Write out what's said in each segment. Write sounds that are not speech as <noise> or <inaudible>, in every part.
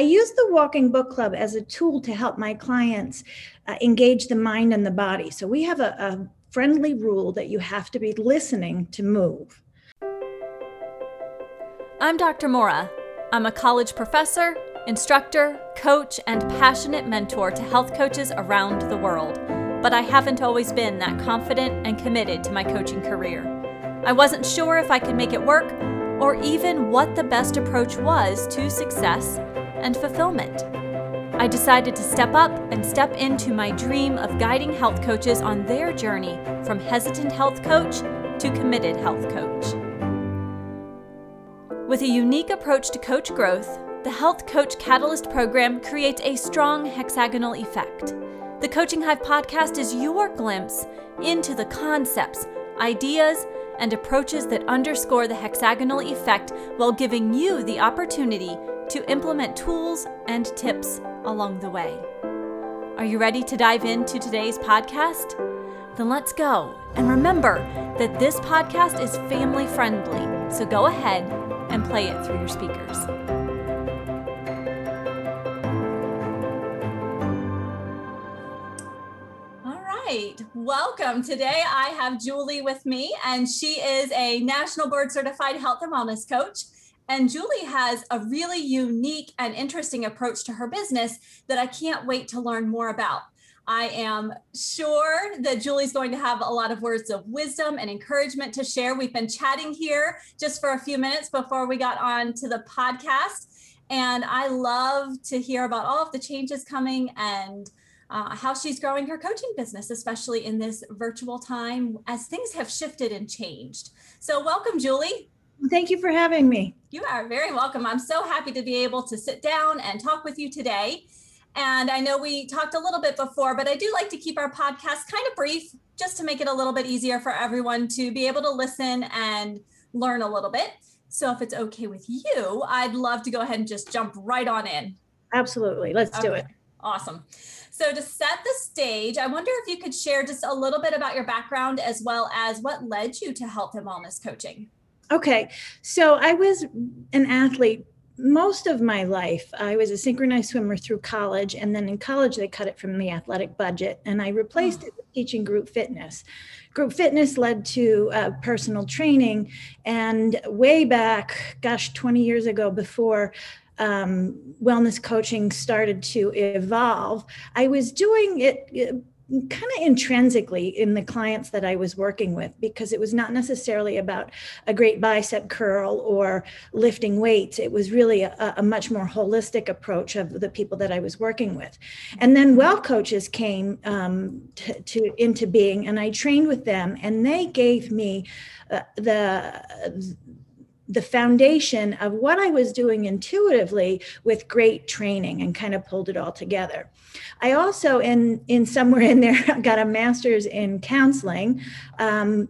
I use the Walking Book Club as a tool to help my clients uh, engage the mind and the body. So we have a, a friendly rule that you have to be listening to move. I'm Dr. Mora. I'm a college professor, instructor, coach, and passionate mentor to health coaches around the world. But I haven't always been that confident and committed to my coaching career. I wasn't sure if I could make it work or even what the best approach was to success and fulfillment. I decided to step up and step into my dream of guiding health coaches on their journey from hesitant health coach to committed health coach. With a unique approach to coach growth, the Health Coach Catalyst program creates a strong hexagonal effect. The Coaching Hive podcast is your glimpse into the concepts, ideas, and approaches that underscore the hexagonal effect while giving you the opportunity to implement tools and tips along the way. Are you ready to dive into today's podcast? Then let's go. And remember that this podcast is family friendly, so go ahead and play it through your speakers. Welcome. Today I have Julie with me, and she is a national board certified health and wellness coach. And Julie has a really unique and interesting approach to her business that I can't wait to learn more about. I am sure that Julie's going to have a lot of words of wisdom and encouragement to share. We've been chatting here just for a few minutes before we got on to the podcast. And I love to hear about all of the changes coming and uh, how she's growing her coaching business, especially in this virtual time as things have shifted and changed. So, welcome, Julie. Thank you for having me. You are very welcome. I'm so happy to be able to sit down and talk with you today. And I know we talked a little bit before, but I do like to keep our podcast kind of brief just to make it a little bit easier for everyone to be able to listen and learn a little bit. So if it's okay with you, I'd love to go ahead and just jump right on in. Absolutely. Let's okay. do it. Awesome. So, to set the stage, I wonder if you could share just a little bit about your background as well as what led you to health and wellness coaching. Okay. So I was an athlete most of my life. I was a synchronized swimmer through college. And then in college, they cut it from the athletic budget and I replaced oh. it with teaching group fitness. Group fitness led to uh, personal training. And way back, gosh, 20 years ago, before um, wellness coaching started to evolve, I was doing it kind of intrinsically in the clients that I was working with because it was not necessarily about a great bicep curl or lifting weights. It was really a, a, much more holistic approach of the people that I was working with. And then Wellcoaches came um, to, to, into being, and I trained with them, and they gave me uh, the the foundation of what I was doing intuitively with great training and kind of pulled it all together. I also, in in somewhere in there, <laughs> got a master's in counseling, um,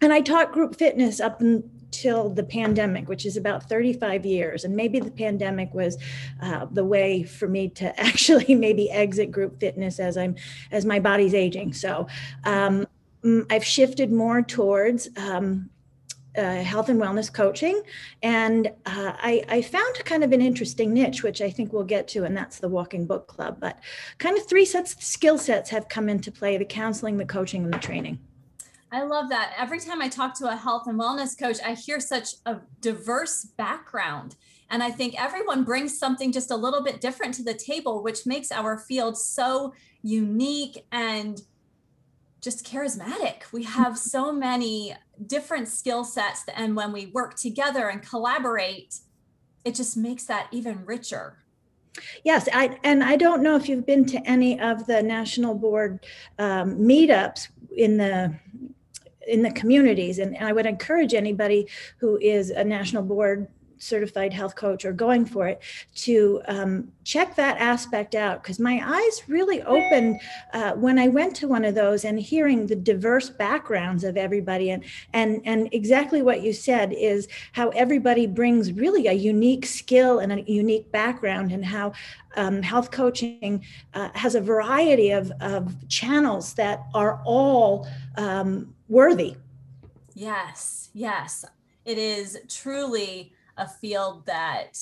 and I taught group fitness up until the pandemic, which is about 35 years. And maybe the pandemic was uh, the way for me to <laughs> actually maybe exit group fitness as I'm as my body's aging. So. Um, I've shifted more towards um, uh, health and wellness coaching. And uh, I, I, found kind of an interesting niche, which I think we'll get to, and that's the Walking Book Club. But kind of three sets of skill sets have come into play the counseling, the coaching, and the training. I love that. Every time I talk to a health and wellness coach, I hear such a diverse background. And I think everyone brings something just a little bit different to the table, which makes our field so unique and just charismatic. We have so many different skill sets, and when we work together and collaborate, it just makes that even richer. Yes, I, and I don't know if you've been to any of the national board um, meetups in the in the communities, and I would encourage anybody who is a national board certified health coach or going for it to um, check that aspect out. Because my eyes really opened uh, when I went to one of those and hearing the diverse backgrounds of everybody. And and and exactly what you said is how everybody brings really a unique skill and a unique background and how um, health coaching uh, has a variety of, of channels that are all um, worthy. Yes, yes, it is truly a field that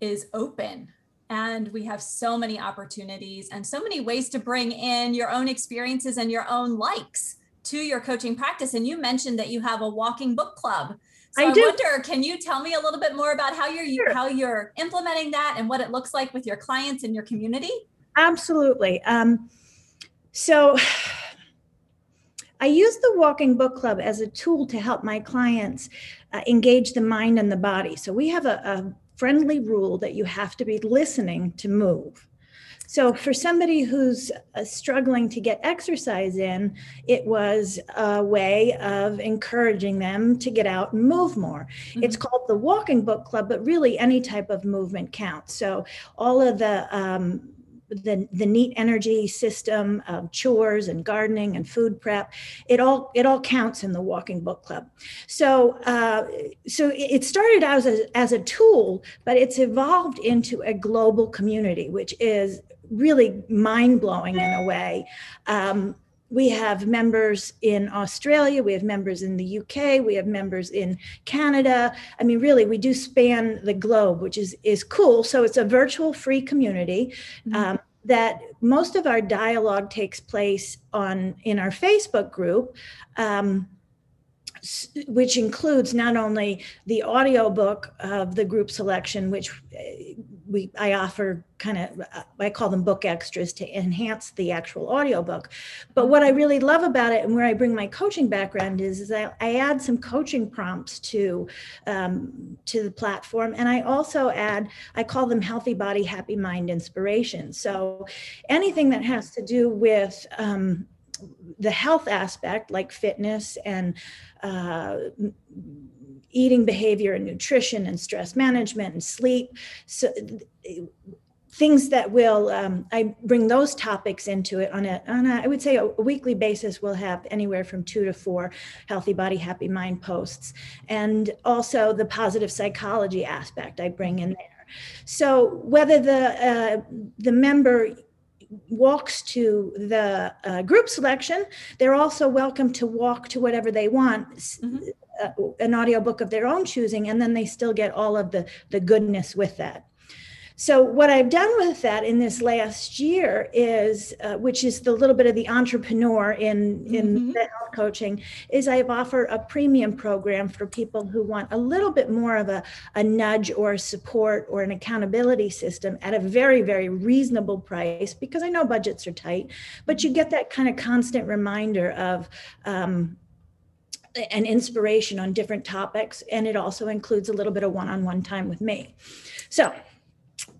is open and we have so many opportunities and so many ways to bring in your own experiences and your own likes to your coaching practice. And you mentioned that you have a walking book club. So I, I wonder, can you tell me a little bit more about how you're sure. how you're implementing that and what it looks like with your clients and your community? Absolutely. Um, so <sighs> I use the Walking Book Club as a tool to help my clients uh, engage the mind and the body. So we have a, a friendly rule that you have to be listening to move. So, for somebody who's uh, struggling to get exercise in, it was a way of encouraging them to get out and move more. Mm-hmm. It's called the Walking Book Club, but really any type of movement counts. So, all of the um, the, the NEAT energy system of chores and gardening and food prep it all it all counts in the walking book club. So uh, so it started out as a, as a tool but it's evolved into a global community which is really mind-blowing in a way. Um, we have members in Australia, we have members in the UK, we have members in Canada. I mean, really, we do span the globe, which is is cool. So it's a virtual free community. Mm-hmm. Um, that most of our dialogue takes place on in our Facebook group. Um, which includes not only the audio book of the group selection, which uh, we I offer kind of I call them book extras to enhance the actual audio book. But what I really love about it and where I bring my coaching background is, is I, I add some coaching prompts to um, to the platform, and I also add I call them healthy body, happy mind inspiration. So anything that has to do with um, the health aspect, like fitness and uh, eating behavior and nutrition and stress management and sleep. So things that will um, I bring those topics into it on a on a I would say a, weekly basis. We'll have anywhere from two to four healthy body, happy mind posts, and also the positive psychology aspect I bring in there. So whether the uh, the member walks to the uh, group selection, they're also welcome to walk to whatever they want, mm-hmm. Uh, an audiobook of their own choosing, and then they still get all of the, the goodness with that. So what I've done with that in this last year is, uh, which is the little bit of the entrepreneur in in mm-hmm. the health coaching, is I've offered a premium program for people who want a little bit more of a, a nudge or support or an accountability system at a very very reasonable price because I know budgets are tight, but you get that kind of constant reminder of. Um, an inspiration on different topics, and it also includes a little bit of one-on-one time with me. So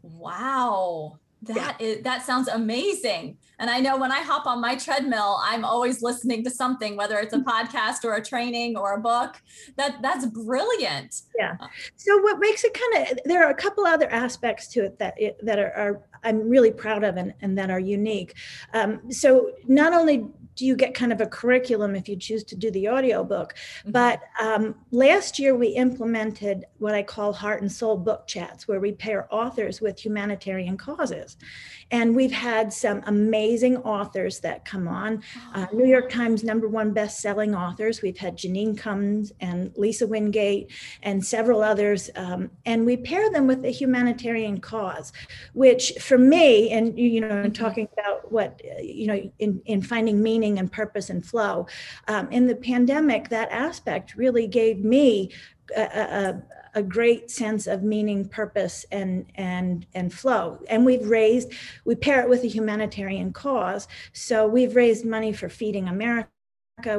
Wow. That yeah. is, that sounds amazing. And I know when I hop on my treadmill, I'm always listening to something, whether it's a <laughs> podcast or a training or a book. That that's brilliant. Yeah. So what makes it kind of there are a couple other aspects to it that it, that are, are I'm really proud of and, and that are unique. Um, so not only do you get kind of a curriculum if you choose to do the audiobook. Mm-hmm. But um, last year we implemented what I call heart and soul book chats, where we pair authors with humanitarian causes. And we've had some amazing authors that come on. Uh, New York Times number one best-selling authors. We've had Jeanine Cummins and Lisa Wingate and several others. Um, and we pair them with a humanitarian cause, which for me, and you know, mm-hmm. talking about what, you know, in, in finding meaning and purpose and flow, um, in the pandemic, that aspect really gave me a, a, a great sense of meaning, purpose, and and and flow. And we've raised, we pair it with a humanitarian cause. So we've raised money for Feeding America.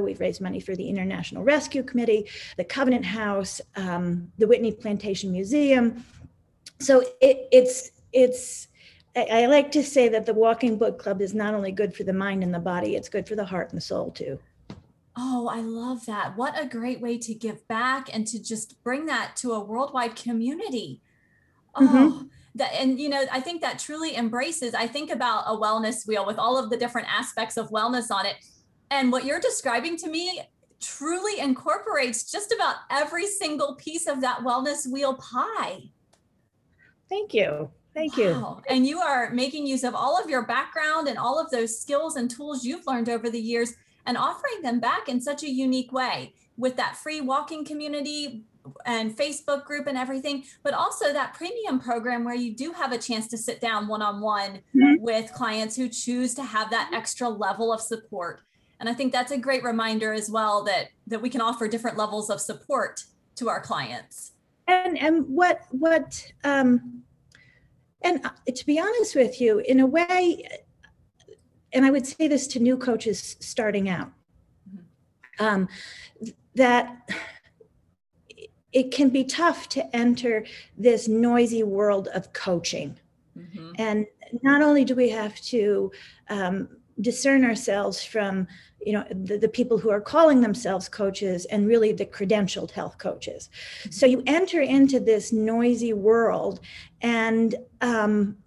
We've raised money for the International Rescue Committee, the Covenant House, um, the Whitney Plantation Museum. So it, it's it's I, like to say that the Walking Book Club is not only good for the mind and the body; it's good for the heart and the soul too. Oh, I love that. What a great way to give back and to just bring that to a worldwide community. Mm-hmm. Oh, mm-hmm. that, and you know, I think that truly embraces. I think about a wellness wheel with all of the different aspects of wellness on it. And what you're describing to me truly incorporates just about every single piece of that wellness wheel pie. Thank you. Thank you. Wow. And you are making use of all of your background and all of those skills and tools you've learned over the years and offering them back in such a unique way with that free walking community and Facebook group and everything, but also that premium program where you do have a chance to sit down one on one with clients who choose to have that extra level of support. And I think that's a great reminder as well that that we can offer different levels of support to our clients. And and what what um and uh, to be honest with you, in a way, and I would say this to new coaches starting out, mm-hmm. um, that it can be tough to enter this noisy world of coaching. Mm-hmm. And not only do we have to um, discern ourselves from you know the, the, people who are calling themselves coaches and really the credentialed health coaches. So you enter into this noisy world and um,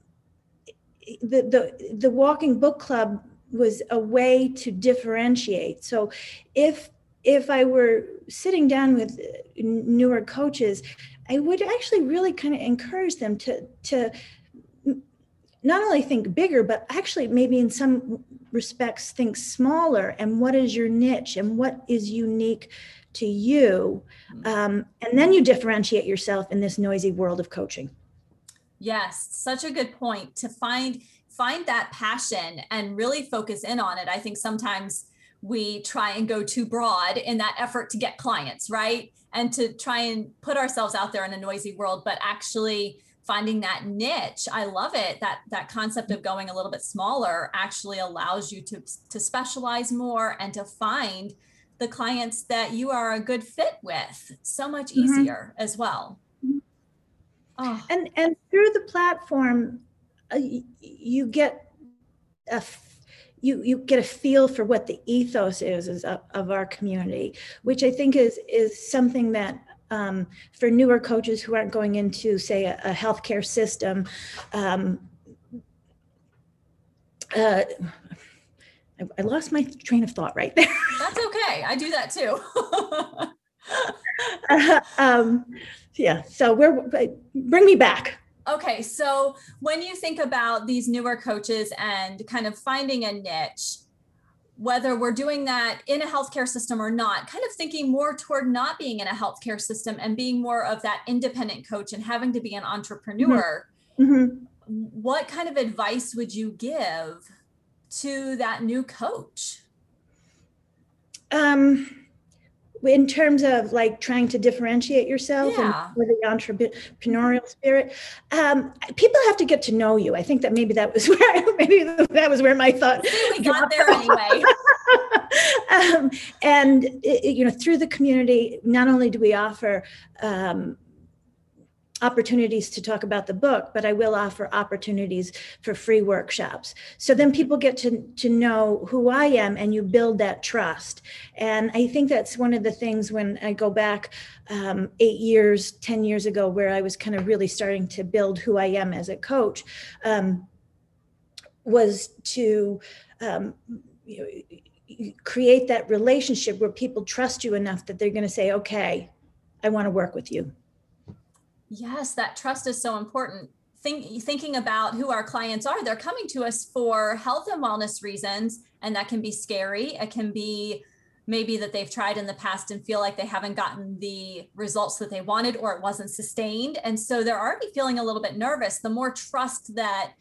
the, the the walking book club was a way to differentiate. So if if I were sitting down with newer coaches, I would actually really kind of encourage them to to not only think bigger, but actually maybe in some respects think smaller. And what is your niche and what is unique to you? Mm-hmm. Um, and then you differentiate yourself in this noisy world of coaching. Yes, such a good point to find find that passion and really focus in on it. I think sometimes we try and go too broad in that effort to get clients, right? And to try and put ourselves out there in a noisy world, but actually finding that niche i love it that that concept of going a little bit smaller actually allows you to to specialize more and to find the clients that you are a good fit with so much mm-hmm. easier mm-hmm. as well oh. and and through the platform uh, you get a you you get a feel for what the ethos is, is of, of our community, which I think is is something that um, for newer coaches who aren't going into say a, a healthcare system. Um, uh, I, I, lost my train of thought right there. <laughs> That's okay. I do that too. <laughs> uh, um, yeah. So we're bring me back. Okay, so when you think about these newer coaches and kind of finding a niche, whether we're doing that in a healthcare system or not, kind of thinking more toward not being in a healthcare system and being more of that independent coach and having to be an entrepreneur, mm-hmm. mm-hmm. what kind of advice would you give to that new coach? Um, in terms of like trying to differentiate yourself yeah. and with the entrepreneurial spirit um, people have to get to know you. I think that maybe that was <laughs> where maybe that was where my thought we got there anyway. <laughs> <laughs> Um, and it, you know through the community not only do we offer um, opportunities to talk about the book, but I will offer opportunities for free workshops. So then people get to, to know who I am and you build that trust. And I think that's one of the things when I go back um, eight years, 10 years ago, where I was kind of really starting to build who I am as a coach, um, was to um, you know, create that relationship where people trust you enough that they're going to say, okay, I want to work with you. Yes, that trust is so important. Think, thinking about who our clients are, they're coming to us for health and wellness reasons, and that can be scary. It can be maybe that they've tried in the past and feel like they haven't gotten the results that they wanted or it wasn't sustained. And so they're already feeling a little bit nervous. The more trust that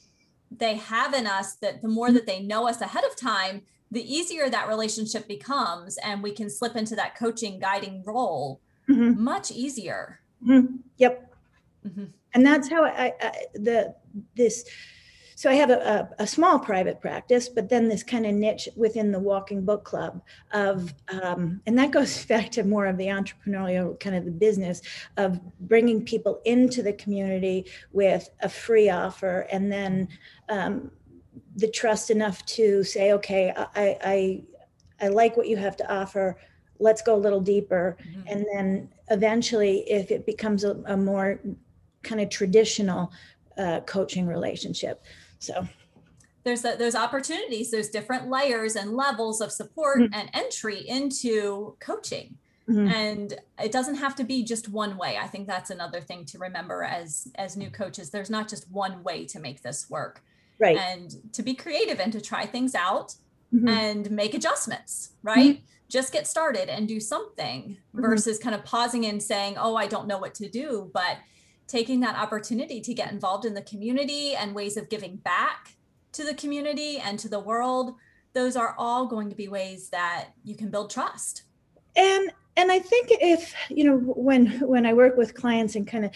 they have in us, that the more that they know us ahead of time, the easier that relationship becomes. And we can slip into that coaching, guiding role mm-hmm. much easier. Mm-hmm. Yep. Mm-hmm. And that's how I, I, the this. So I have a, a, a, small private practice, but then this kind of niche within the Walking Book Club of, um, and that goes <laughs> back to more of the entrepreneurial kind of the business of bringing people into the community with a free offer, and then um, the trust enough to say, okay, I, I I like what you have to offer let's go a little deeper mm-hmm. and then eventually if it becomes a, a more kind of traditional uh, coaching relationship. So there's a, there's opportunities, there's different layers and levels of support mm-hmm. and entry into coaching. Mm-hmm. And it doesn't have to be just one way. I think that's another thing to remember as as new coaches. There's not just one way to make this work. Right. And to be creative and to try things out mm-hmm. and make adjustments, right? Mm-hmm. Just get started and do something mm-hmm. versus kind of pausing and saying, oh, I don't know what to do. But taking that opportunity to get involved in the community and ways of giving back to the community and to the world, those are all going to be ways that you can build trust. And and I think if you know when when I work with clients and kind of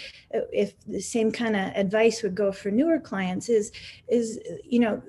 if the same kind of advice would go for newer clients is is you know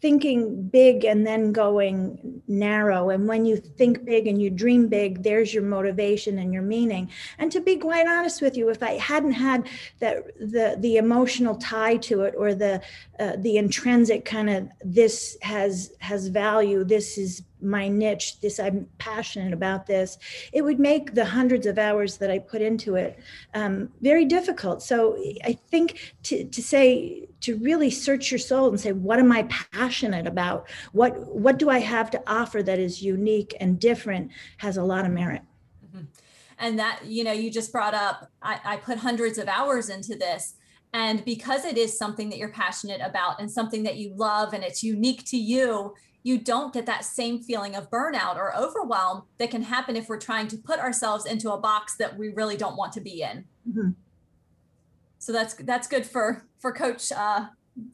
thinking big and then going narrow. And when you think big and you dream big, there's your motivation and your meaning. And to be quite honest with you, if I hadn't had that the the emotional tie to it or the uh, the intrinsic kind of this has has value, this is my niche, this I'm passionate about this, it would make the hundreds of hours that I put into it um, very difficult. So I think to, to say, to really search your soul and say, what am I passionate about? What, what do I have to offer that is unique and different has a lot of merit. Mm-hmm. And that, you know, you just brought up, I, I put hundreds of hours into this. And because it is something that you're passionate about and something that you love and it's unique to you, you don't get that same feeling of burnout or overwhelm that can happen if we're trying to put ourselves into a box that we really don't want to be in. Mm-hmm. So that's that's good for for coach uh,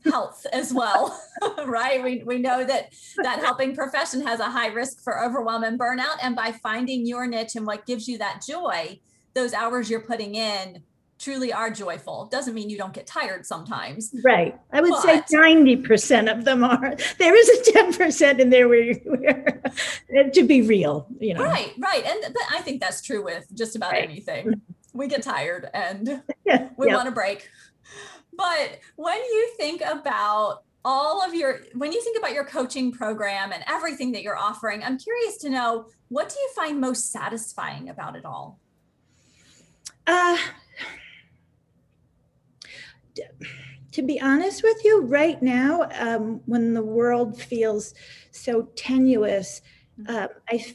health as well, <laughs> right? We we know that that helping profession has a high risk for overwhelm and burnout, and by finding your niche and what gives you that joy, those hours you're putting in truly are joyful. Doesn't mean you don't get tired sometimes. Right. I would but, say 90% of them are. <laughs> There is a 10% in there where, where <laughs> to be real, you know. Right, right. And but I think that's true with just about right. anything. We get tired and yeah, we yeah. want a break. But when you think about all of your when you think about your coaching program and everything that you're offering, I'm curious to know what do you find most satisfying about it all? Uh to be honest with you, right now, um, when the world feels so tenuous, uh, I,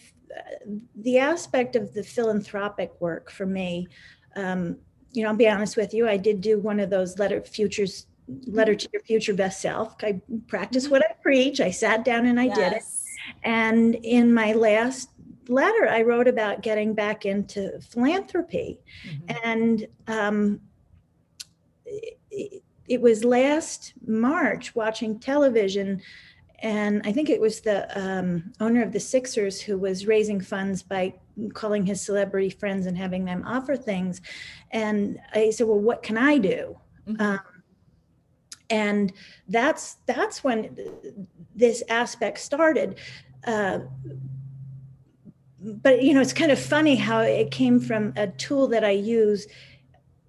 the aspect of the philanthropic work for me, um, you know, I'll be honest with you, I did do one of those letter futures letter to your future best self. I practice mm-hmm. what I preach. I sat down and I yes. did it. And in my last letter, I wrote about getting back into philanthropy. Mm-hmm. And um, it was last March watching television, and I think it was the um, owner of the Sixers who was raising funds by calling his celebrity friends and having them offer things. And I said, "Well, what can I do?" Mm-hmm. Um, and that's that's when this aspect started. Uh, but you know, it's kind of funny how it came from a tool that I use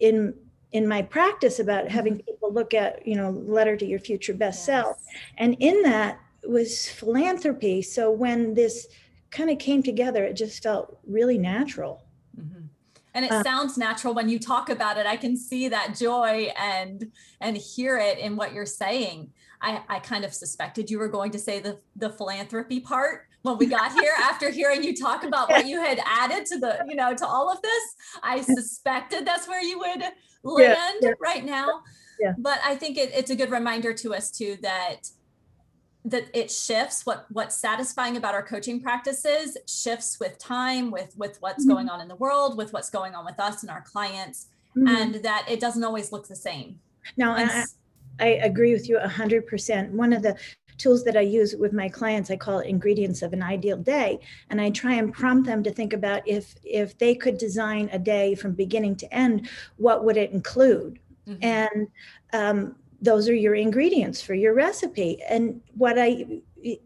in in my practice about having mm-hmm. people look at you know letter to your future best yes. self and in that was philanthropy so when this kind of came together it just felt really natural mm-hmm. and it uh, sounds natural when you talk about it i can see that joy and and hear it in what you're saying i i kind of suspected you were going to say the the philanthropy part when we got here <laughs> after hearing you talk about what you had added to the you know to all of this i <laughs> suspected that's where you would land yeah, yeah. right now. Yeah. But I think it, it's a good reminder to us too that that it shifts what what's satisfying about our coaching practices shifts with time with with what's mm-hmm. going on in the world with what's going on with us and our clients mm-hmm. and that it doesn't always look the same now I, I agree with you 100% one of the tools that I use with my clients, I call it ingredients of an ideal day. And I try and prompt them to think about if if they could design a day from beginning to end, what would it include? Mm-hmm. And um, those are your ingredients for your recipe. And what I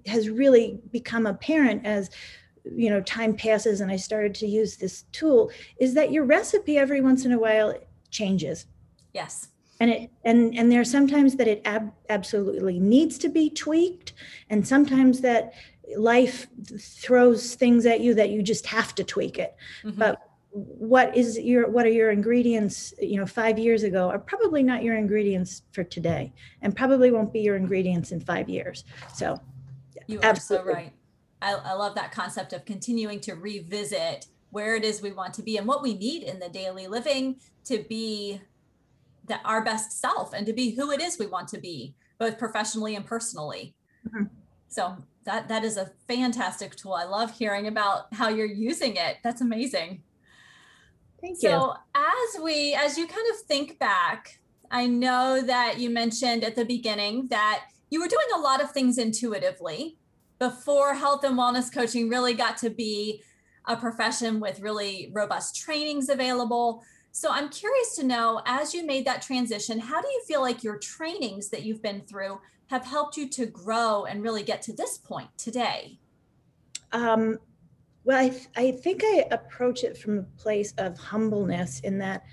has really become apparent as you know time passes and I started to use this tool is that your recipe every once in a while changes. Yes and it and and there are sometimes that it ab- absolutely needs to be tweaked and sometimes that life throws things at you that you just have to tweak it mm-hmm. but what is your what are your ingredients you know five years ago are probably not your ingredients for today and probably won't be your ingredients in five years so you are absolutely. so right I, I love that concept of continuing to revisit where it is we want to be and what we need in the daily living to be that our best self and to be who it is we want to be both professionally and personally mm-hmm. so that that is a fantastic tool. I love hearing about how you're using it. That's amazing. Thank you. So as we as you kind of think back, I know that you mentioned at the beginning that you were doing a lot of things intuitively before health and wellness coaching really got to be a profession with really robust trainings available. So I'm curious to know as you made that transition, how do you feel like your trainings that you've been through have helped you to grow and really get to this point today? Um, well, I, th- I think I approach it from a place of humbleness in that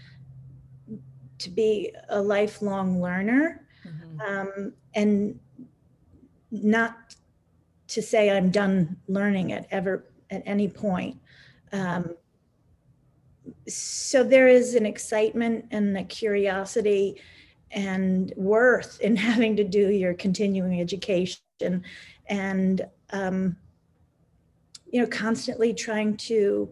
to be a lifelong learner mm-hmm. um, and not to say I'm done learning it ever at any point. Um, so there is an excitement and a curiosity and worth in <laughs> having to do your continuing education and um, you know constantly trying to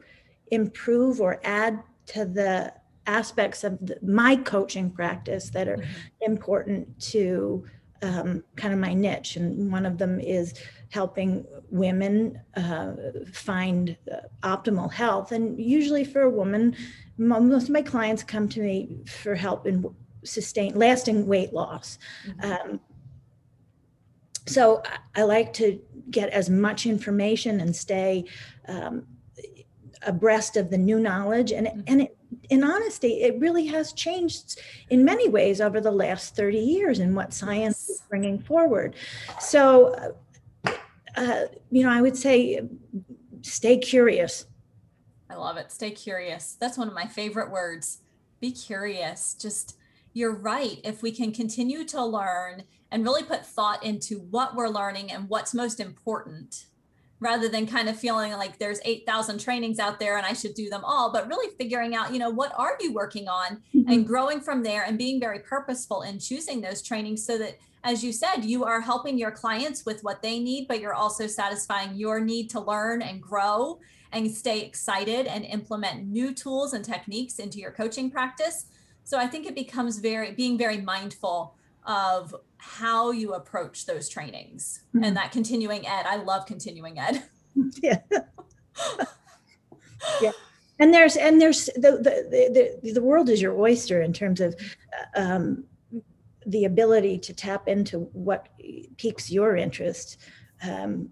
improve or add to the aspects of the, my coaching practice that are mm-hmm. important to um, kind of my niche and one of them is helping women uh, find uh, optimal health and usually for a woman most of my clients come to me for help in sustain lasting weight loss. Mm-hmm. Um, so I, I, like to get as much information and stay um, abreast of the new knowledge. And mm-hmm. and it, in honesty it really has changed in many ways over the last 30 years in what science is bringing forward. So uh, uh, you know i would say stay curious. I love it. Stay curious. That's one of my favorite words. Be curious. Just you're right. If we can continue to learn and really put thought into what we're learning and what's most important, rather than kind of feeling like there's 8,000 trainings out there and I should do them all, but really figuring out, you know, what are you working on mm-hmm. and growing from there and being very purposeful in choosing those trainings so that, as you said, you are helping your clients with what they need, but you're also satisfying your need to learn and grow and stay excited and implement new tools and techniques into your coaching practice so I think it becomes very being very mindful of how you approach those trainings mm-hmm. and that continuing ed. I love continuing ed. <laughs> Yeah. <laughs> yeah. And there's and there's the, the the the world is your oyster in terms of um, the ability to tap into what piques your interest. Um,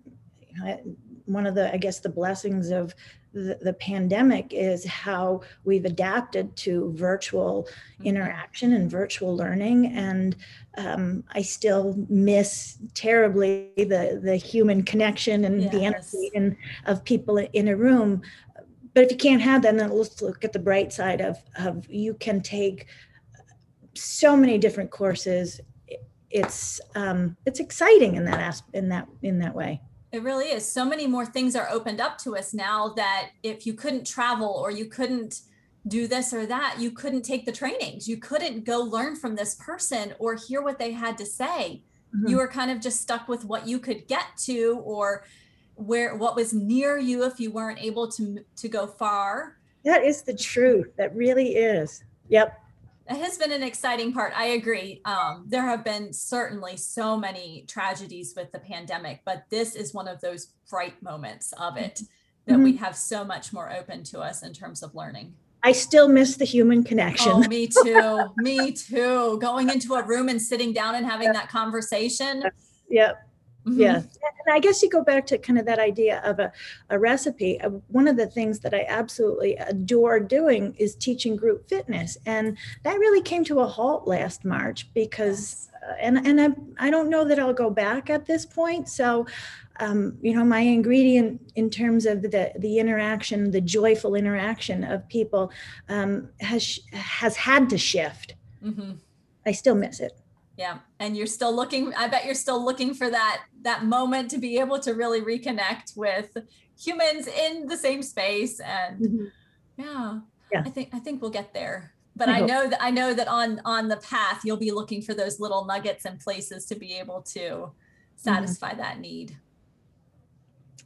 one of the I guess the blessings of the, the, pandemic is how we've adapted to virtual mm-hmm. interaction and virtual learning and um, i still miss terribly the the human connection and yes. the energy and of people in a room but if you can't have that then let's look at the bright side of of you can take so many different courses it's um, it's exciting in that in that in that way it really is. So many more things are opened up to us now that if you couldn't travel or you couldn't do this or that, you couldn't take the trainings. You couldn't go learn from this person or hear what they had to say. Mm-hmm. You were kind of just stuck with what you could get to or where what was near you if you weren't able to to go far. That is the truth. That really is. Yep it has been an exciting part. I agree. Um, there have been certainly so many tragedies with the pandemic, but this is one of those bright moments of it that mm-hmm. we have so much more open to us in terms of learning. I still miss the human connection. Oh, me too. <laughs> me too. Going into a room and sitting down and having that conversation. Yep. Mm-hmm. Yeah. And I guess you go back to kind of that idea of a, a recipe. Uh, one of the things that I absolutely adore doing is teaching group fitness. And that really came to a halt last March because, uh, and, and I, I don't know that I'll go back at this point. So, um, you know, my ingredient in terms of the, the interaction, the joyful interaction of people um, has, has had to shift. Mm-hmm. I still miss it yeah and you're still looking i bet you're still looking for that that moment to be able to really reconnect with humans in the same space and mm-hmm. yeah yeah i think i think we'll get there but I, I know that I know that on on the path you'll be looking for those little nuggets and places to be able to mm-hmm. satisfy mm-hmm. that need.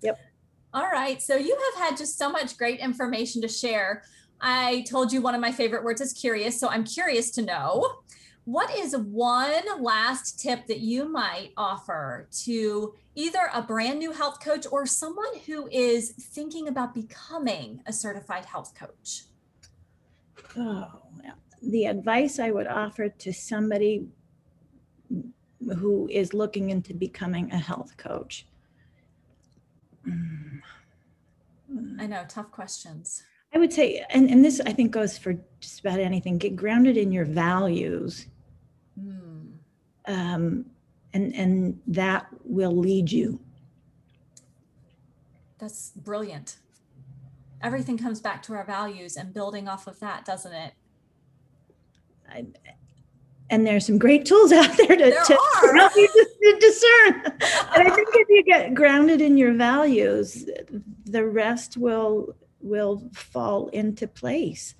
Yep. All right. So you have had just so much great information to share. I told you one of my favorite words is curious. So I'm curious to know what is one last tip that you might offer to either a brand new health coach or someone who is thinking about becoming a certified health coach? Oh, the advice I would offer to somebody who is looking into becoming a health coach. Hmm. I know, tough questions. I would say, and, and this I think goes for just about anything, get grounded in your values. Mm. Um, and, and that will lead you. That's brilliant. Everything comes back to our values and building off of that, doesn't it? I, and there's some great tools <laughs> out there to, there to <laughs> help you to discern. and I think if you get grounded in your values, the rest will will fall into place.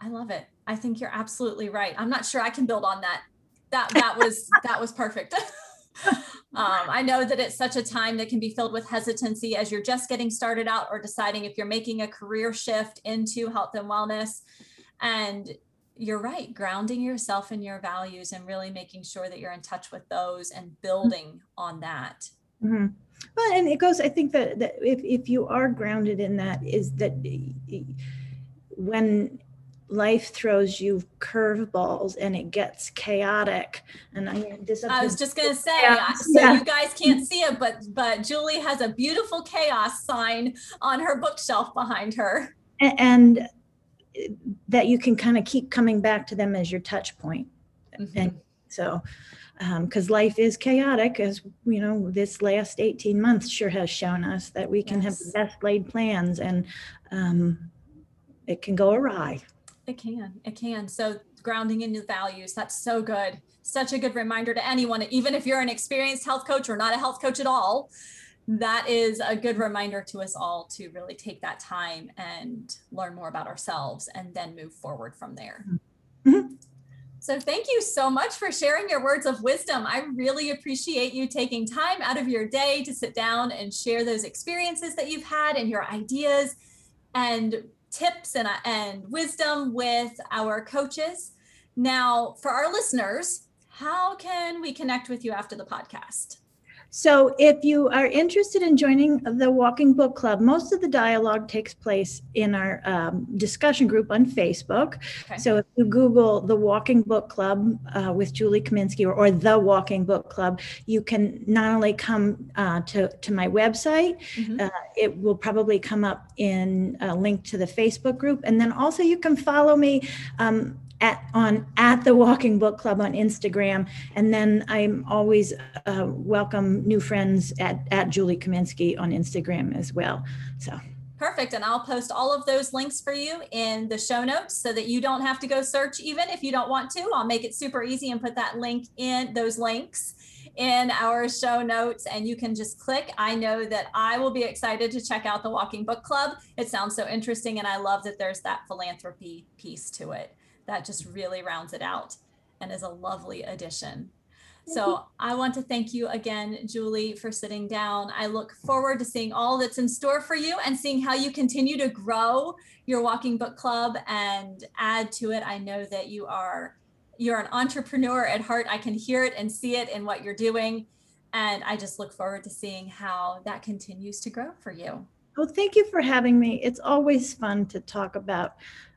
I love it. I think you're absolutely right. I'm not sure I can build on that. That that was <laughs> that was perfect. <laughs> um, I know that it's such a time that can be filled with hesitancy as you're just getting started out or deciding if you're making a career shift into health and wellness. And you're right, grounding yourself in your values and really making sure that you're in touch with those and building on that. Mm-hmm. Well, and it goes, I think that, that if, if you are grounded in that, is that when life throws you curveballs and it gets chaotic and I, this I was just gonna say yeah. so yeah. you guys can't see it but but Julie has a beautiful chaos sign on her bookshelf behind her and, and that you can kind of keep coming back to them as your touch point. Mm-hmm. And so, because um, life is chaotic, as you know, this last 18 months sure has shown us that we can yes. have the best laid plans and um, it can go awry. It can, it can. So, grounding in the values, that's so good. Such a good reminder to anyone, even if you're an experienced health coach or not a health coach at all that is a good reminder to us all to really take that time and learn more about ourselves and then move forward from there. Mm-hmm. So, thank you so much for sharing your words of wisdom. I really appreciate you taking time out of your day to sit down and share those experiences that you've had and your ideas and tips and, and wisdom with our coaches. Now, for our listeners, how can we connect with you after the podcast? So, if you are interested in joining the Walking Book Club, most of the dialogue takes place in our um, discussion group on Facebook. Okay. So, if you Google the Walking Book Club uh, with Julie Kaminsky or, or, the Walking Book Club, you can not only come uh, to, to my website, mm-hmm. uh, it will probably come up in a link to the Facebook group. And then also, you can follow me. Um, at on at the Walking Book Club on Instagram, and then I'm always uh, welcome new friends at at Julie Kaminsky on Instagram as well. So. Perfect. And I'll post all of those links for you in the show notes so that you don't have to go search even if you don't want to. I'll make it super easy and put that link in those links in our show notes and you can just click. I know that I will be excited to check out the Walking Book Club. It sounds so interesting and I love that there's that philanthropy piece to it that just really rounds it out and is a lovely addition. So I want to thank you again, Julie, for sitting down. I look forward to seeing all that's in store for you and seeing how you continue to grow your walking book club and add to it. I know that you are you're an entrepreneur at heart. I can hear it and see it in what you're doing. And I just look forward to seeing how that continues to grow for you. Well, thank you for having me. It's always fun to talk about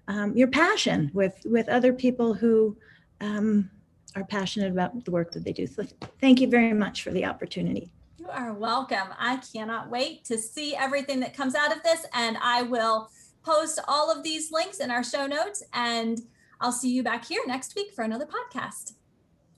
um, your passion with with other people who um, are passionate about the work that they do. So thank you very much for the opportunity. You are welcome. I cannot wait to see everything that comes out of this, and I will post all of these links in our show notes. And I'll see you back here next week for another podcast.